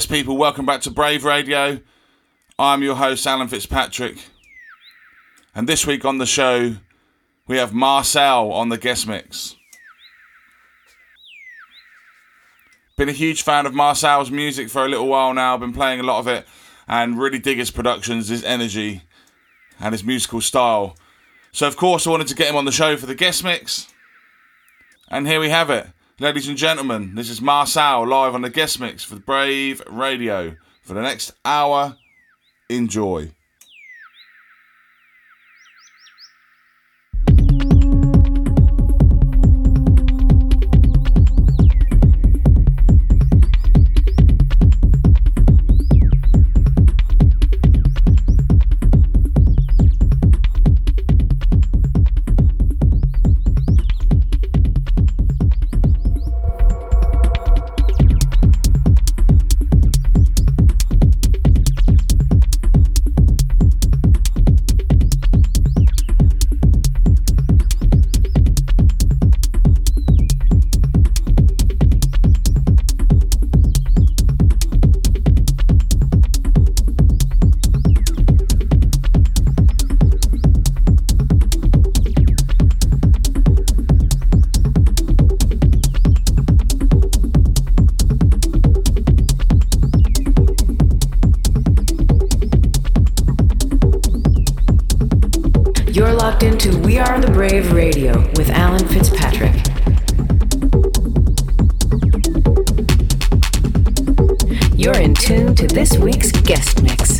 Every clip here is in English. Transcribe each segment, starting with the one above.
Yes, people, welcome back to Brave Radio. I'm your host, Alan Fitzpatrick. And this week on the show, we have Marcel on the guest mix. Been a huge fan of Marcel's music for a little while now, been playing a lot of it, and really dig his productions, his energy, and his musical style. So, of course, I wanted to get him on the show for the guest mix. And here we have it. Ladies and gentlemen, this is Marcel live on the guest mix for Brave Radio. For the next hour, enjoy. Locked into We Are the Brave Radio with Alan Fitzpatrick. You're in tune to this week's guest mix.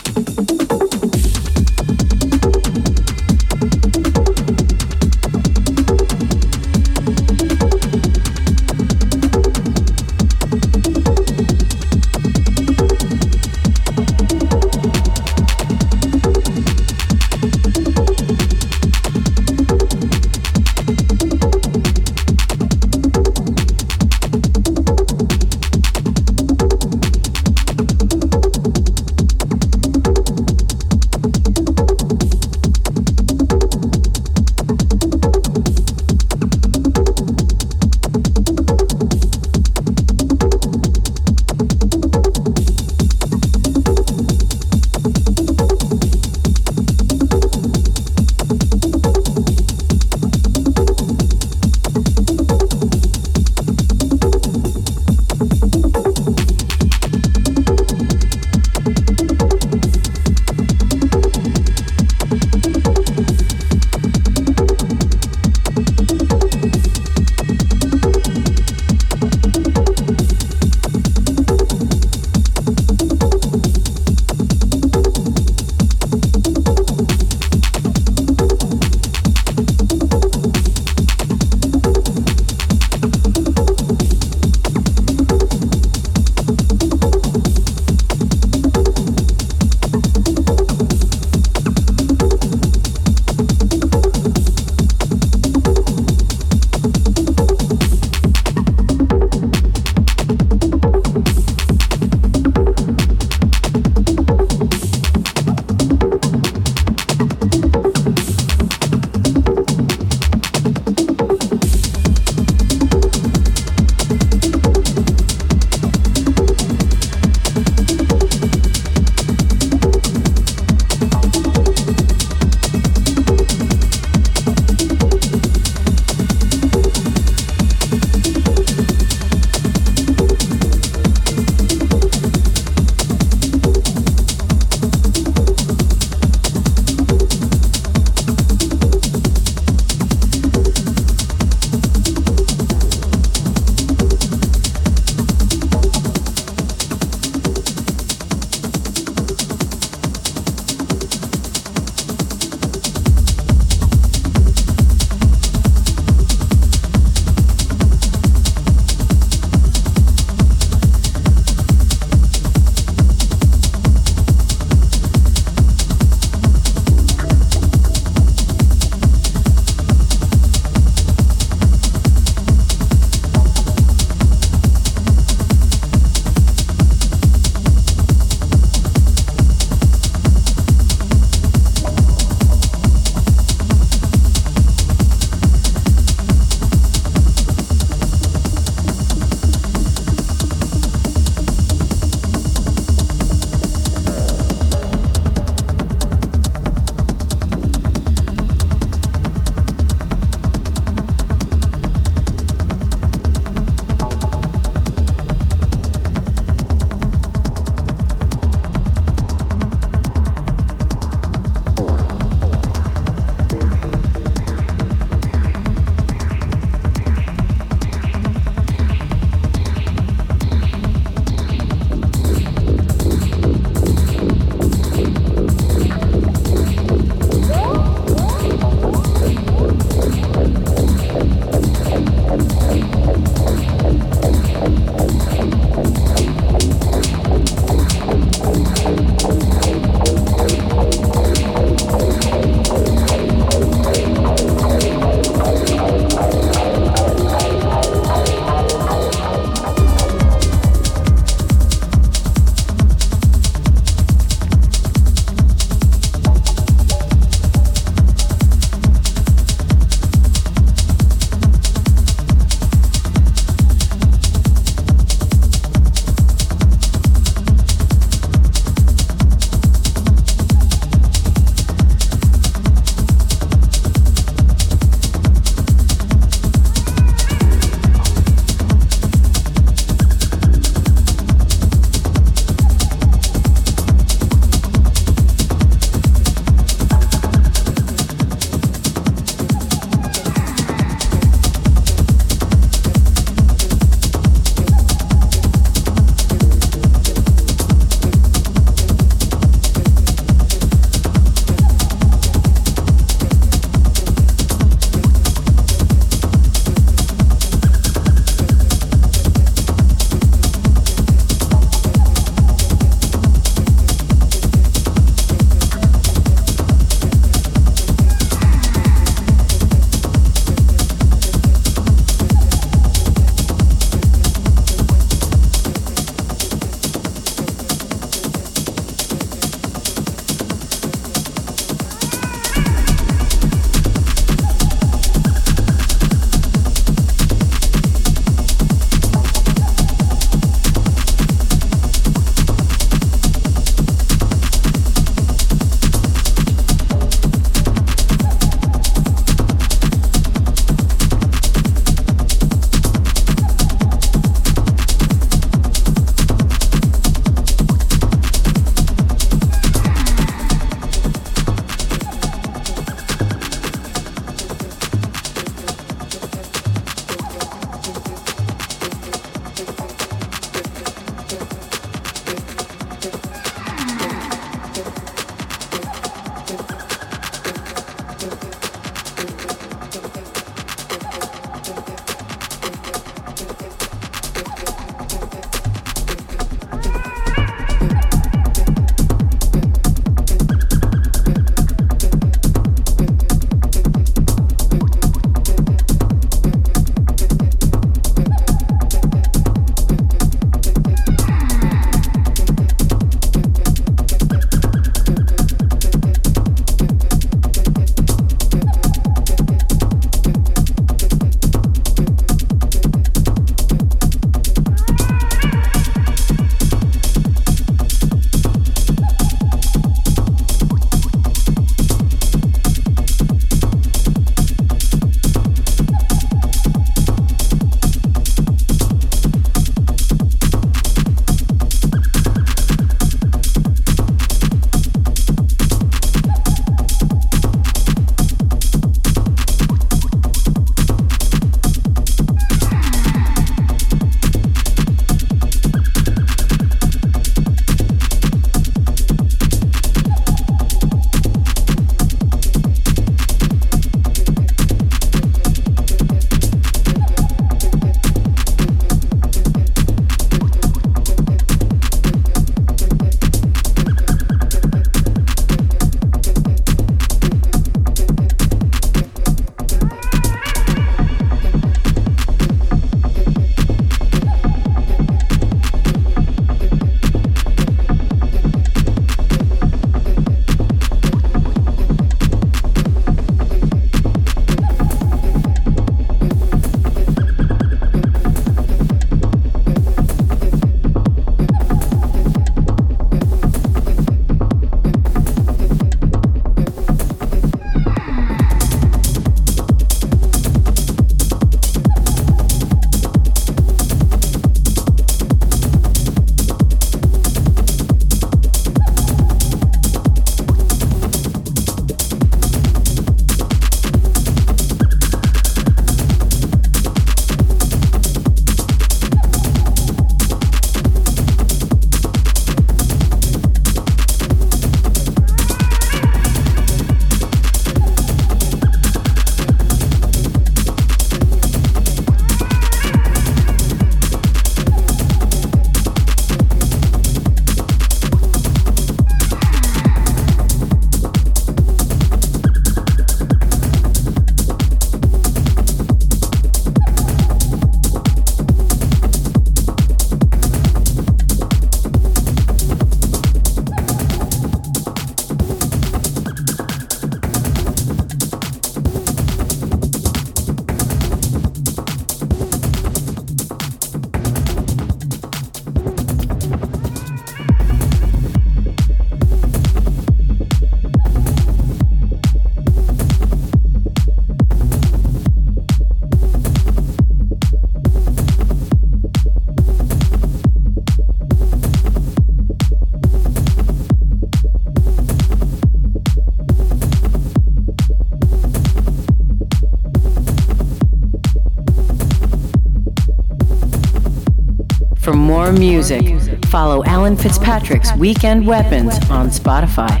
Music, follow Alan Fitzpatrick's Weekend Weapons on Spotify.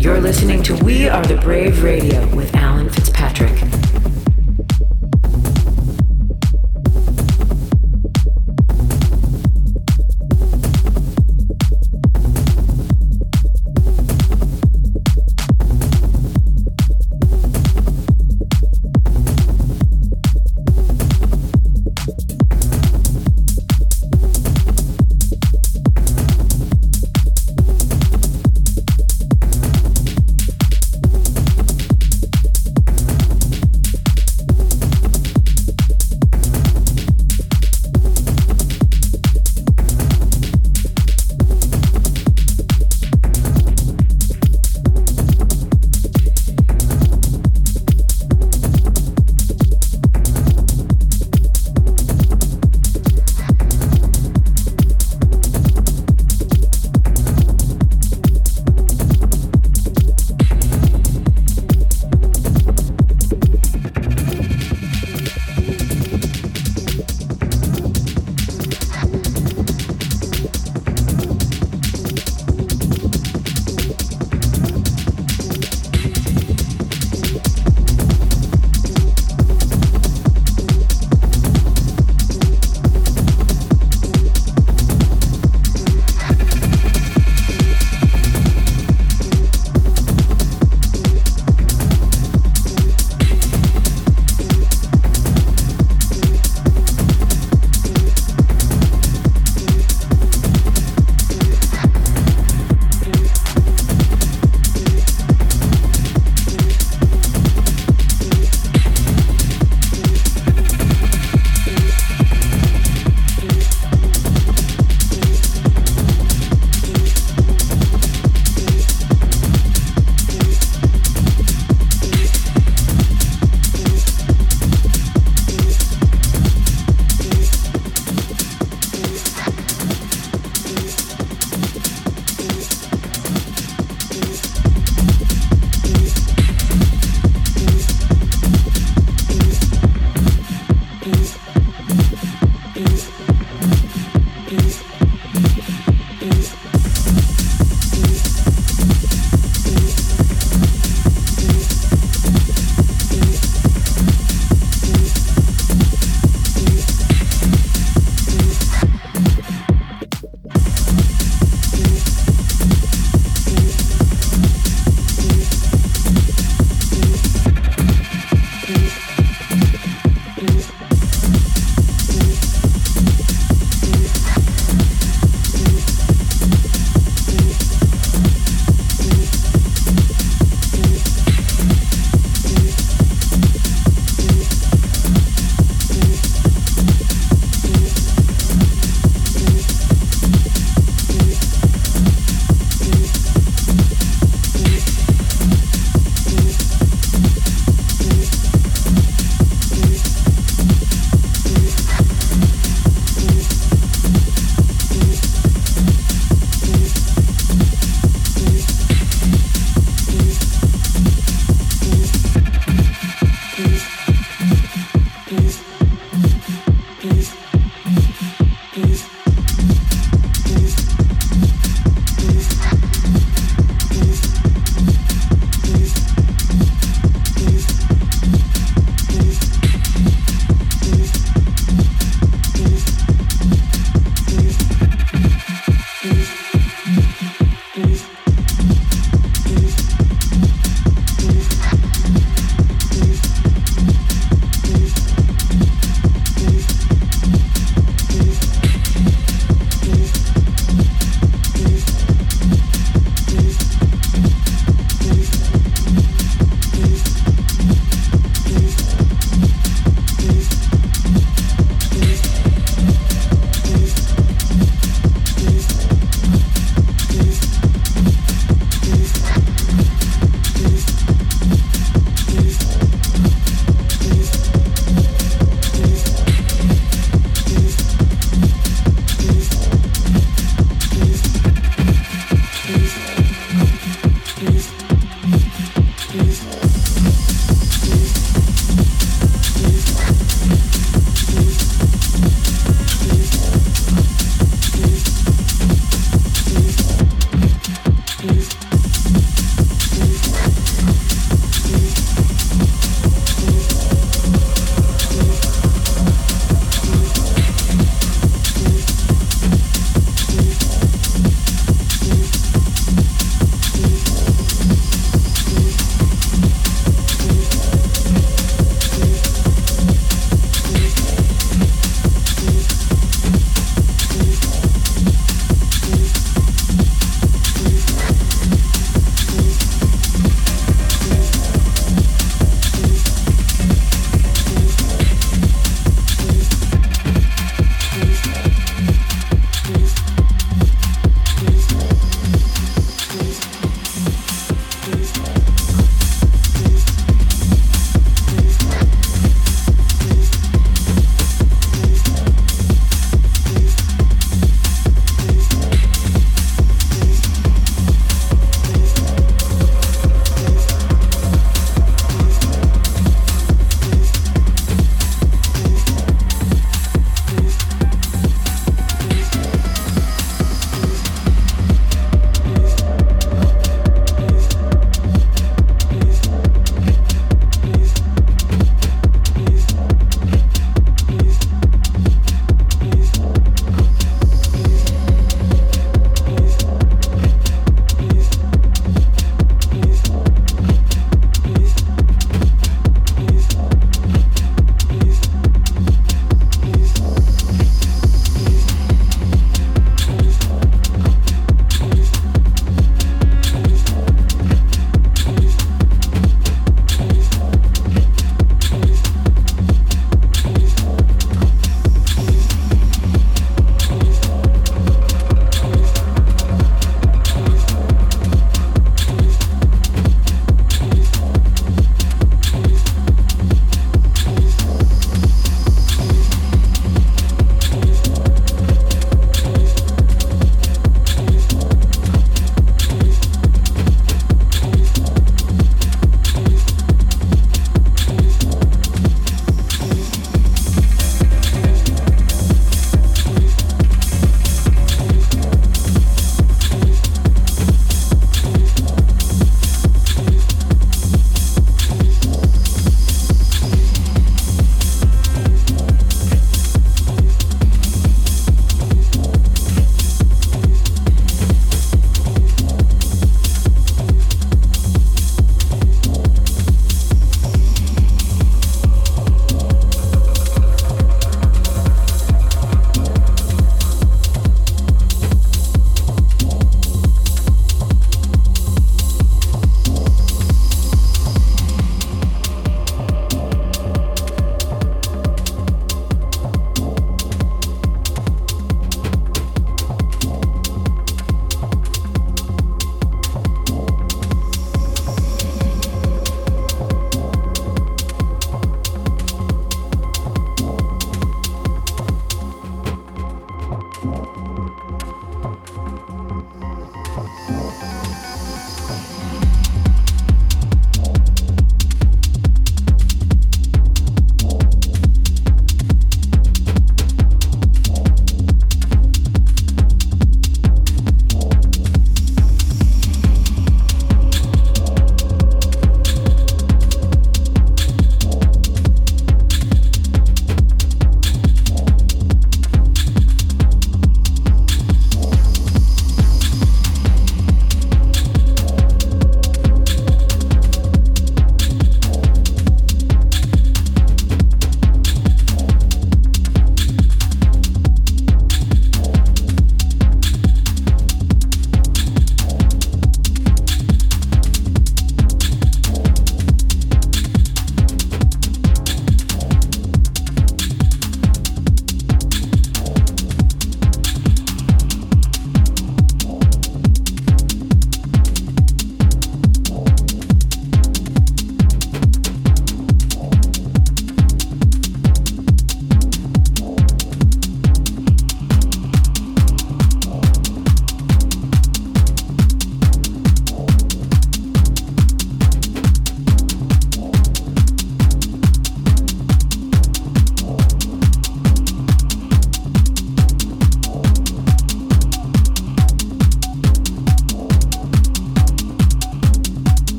You're listening to We Are the Brave Radio with Alan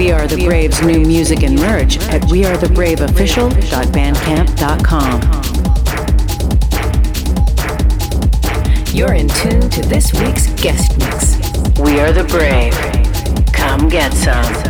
We Are the Brave's new music and merch at wearethebraveofficial.bandcamp.com. You're in tune to this week's guest mix. We Are the Brave. Come get some.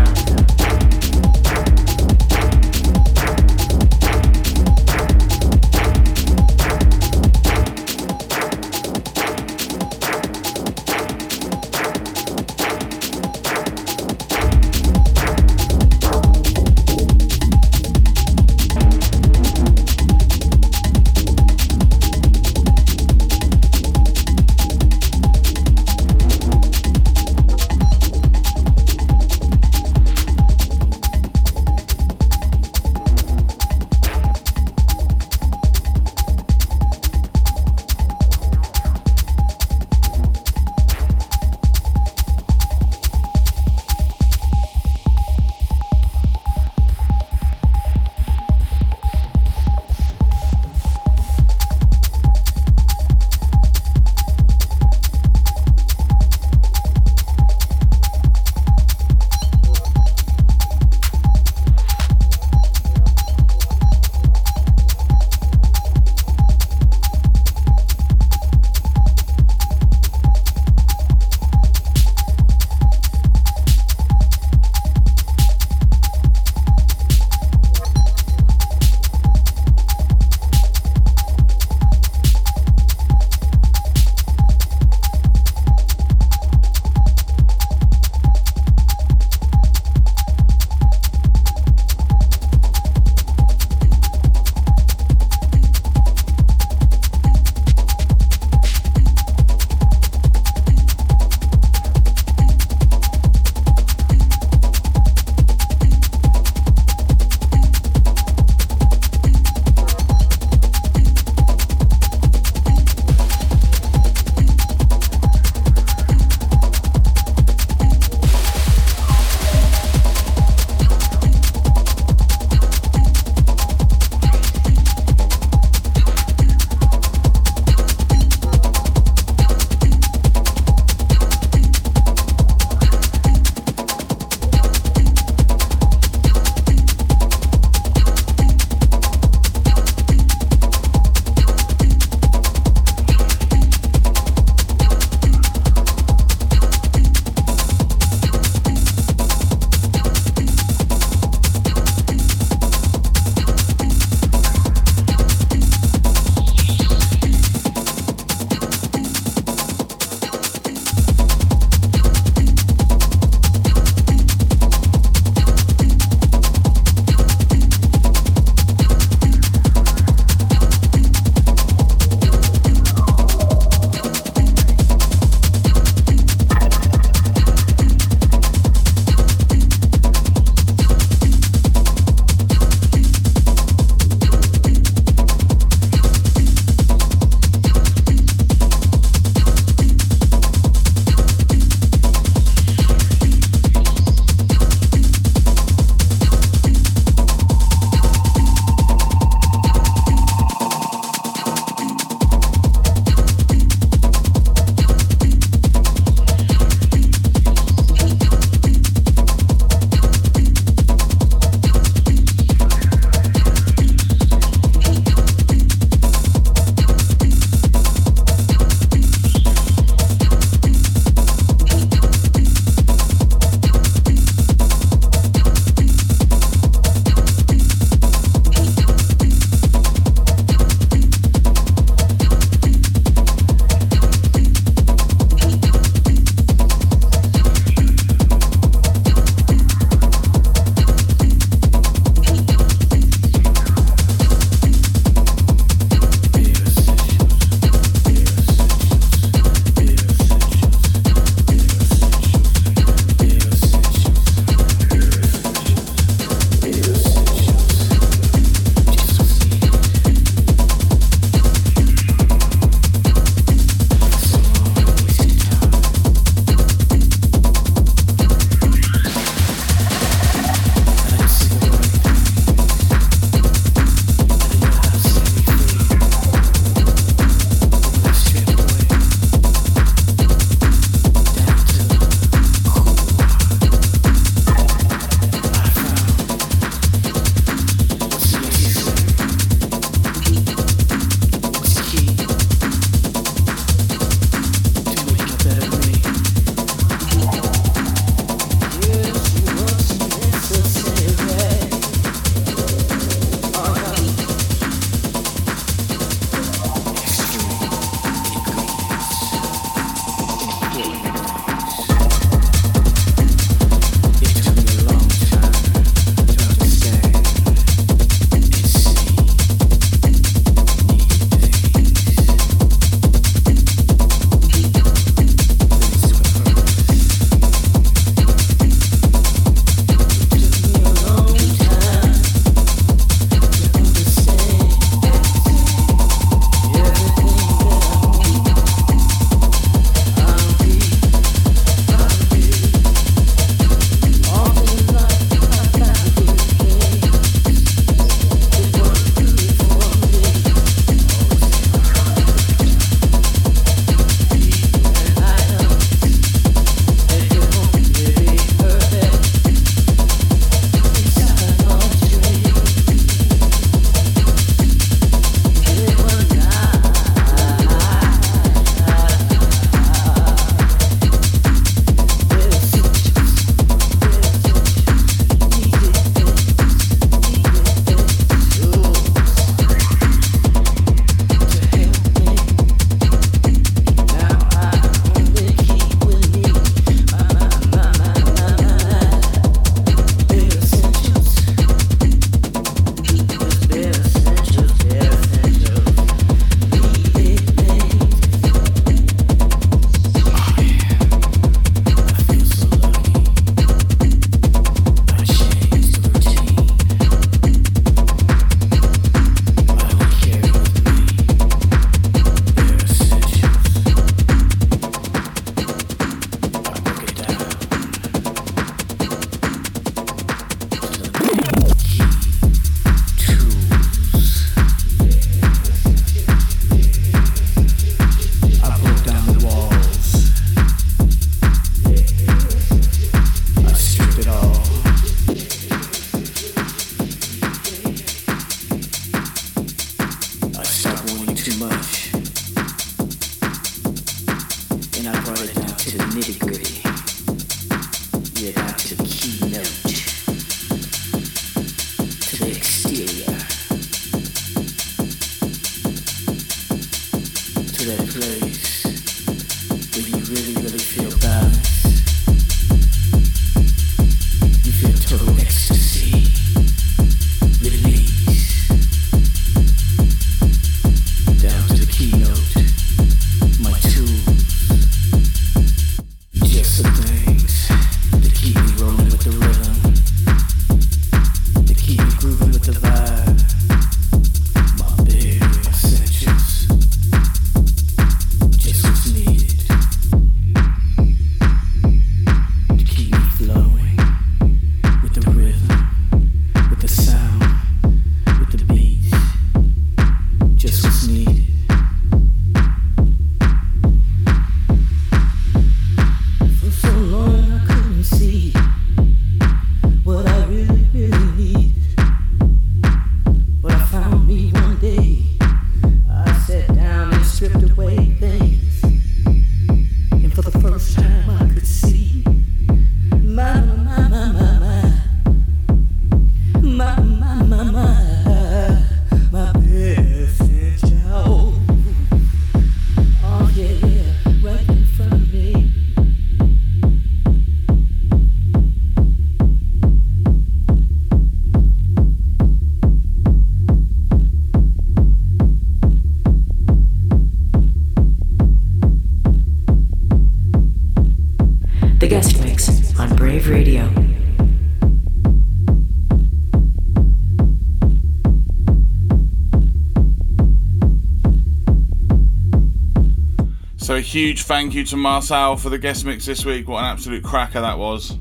Huge thank you to Marcel for the guest mix this week. What an absolute cracker that was.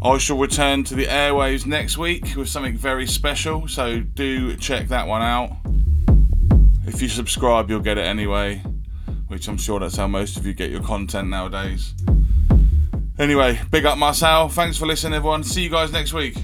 I shall return to the airwaves next week with something very special, so do check that one out. If you subscribe, you'll get it anyway, which I'm sure that's how most of you get your content nowadays. Anyway, big up Marcel. Thanks for listening, everyone. See you guys next week.